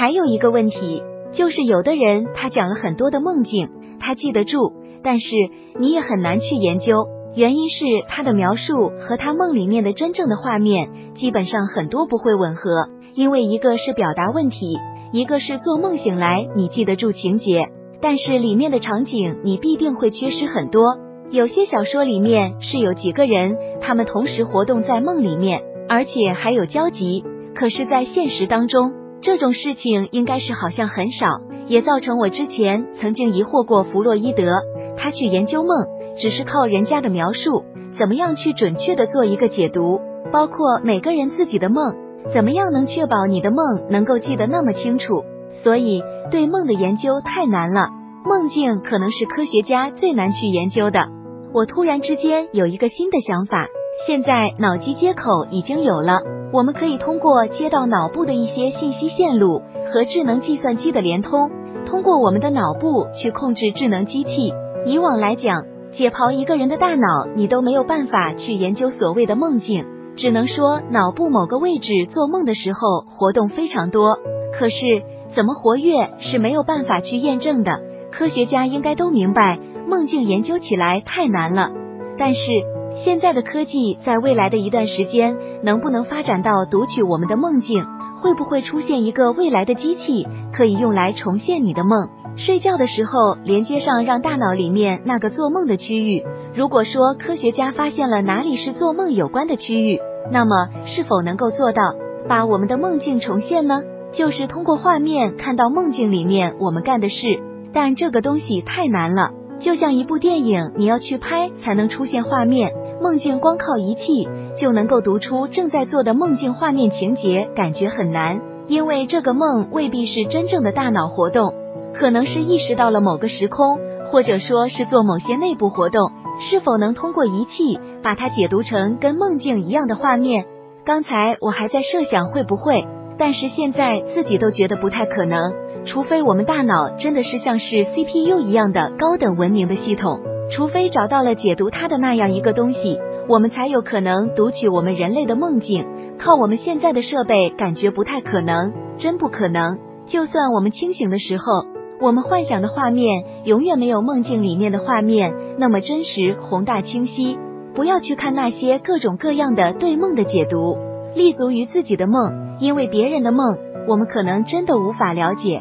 还有一个问题，就是有的人他讲了很多的梦境，他记得住，但是你也很难去研究，原因是他的描述和他梦里面的真正的画面基本上很多不会吻合，因为一个是表达问题，一个是做梦醒来你记得住情节，但是里面的场景你必定会缺失很多。有些小说里面是有几个人，他们同时活动在梦里面，而且还有交集，可是，在现实当中。这种事情应该是好像很少，也造成我之前曾经疑惑过弗洛伊德，他去研究梦，只是靠人家的描述，怎么样去准确的做一个解读，包括每个人自己的梦，怎么样能确保你的梦能够记得那么清楚？所以对梦的研究太难了，梦境可能是科学家最难去研究的。我突然之间有一个新的想法，现在脑机接口已经有了。我们可以通过接到脑部的一些信息线路和智能计算机的联通，通过我们的脑部去控制智能机器。以往来讲，解剖一个人的大脑，你都没有办法去研究所谓的梦境，只能说脑部某个位置做梦的时候活动非常多。可是怎么活跃是没有办法去验证的。科学家应该都明白，梦境研究起来太难了。但是。现在的科技在未来的一段时间能不能发展到读取我们的梦境？会不会出现一个未来的机器可以用来重现你的梦？睡觉的时候连接上让大脑里面那个做梦的区域。如果说科学家发现了哪里是做梦有关的区域，那么是否能够做到把我们的梦境重现呢？就是通过画面看到梦境里面我们干的事，但这个东西太难了。就像一部电影，你要去拍才能出现画面。梦境光靠仪器就能够读出正在做的梦境画面情节，感觉很难，因为这个梦未必是真正的大脑活动，可能是意识到了某个时空，或者说是做某些内部活动。是否能通过仪器把它解读成跟梦境一样的画面？刚才我还在设想会不会，但是现在自己都觉得不太可能，除非我们大脑真的是像是 CPU 一样的高等文明的系统。除非找到了解读它的那样一个东西，我们才有可能读取我们人类的梦境。靠我们现在的设备，感觉不太可能，真不可能。就算我们清醒的时候，我们幻想的画面永远没有梦境里面的画面那么真实、宏大、清晰。不要去看那些各种各样的对梦的解读，立足于自己的梦，因为别人的梦，我们可能真的无法了解。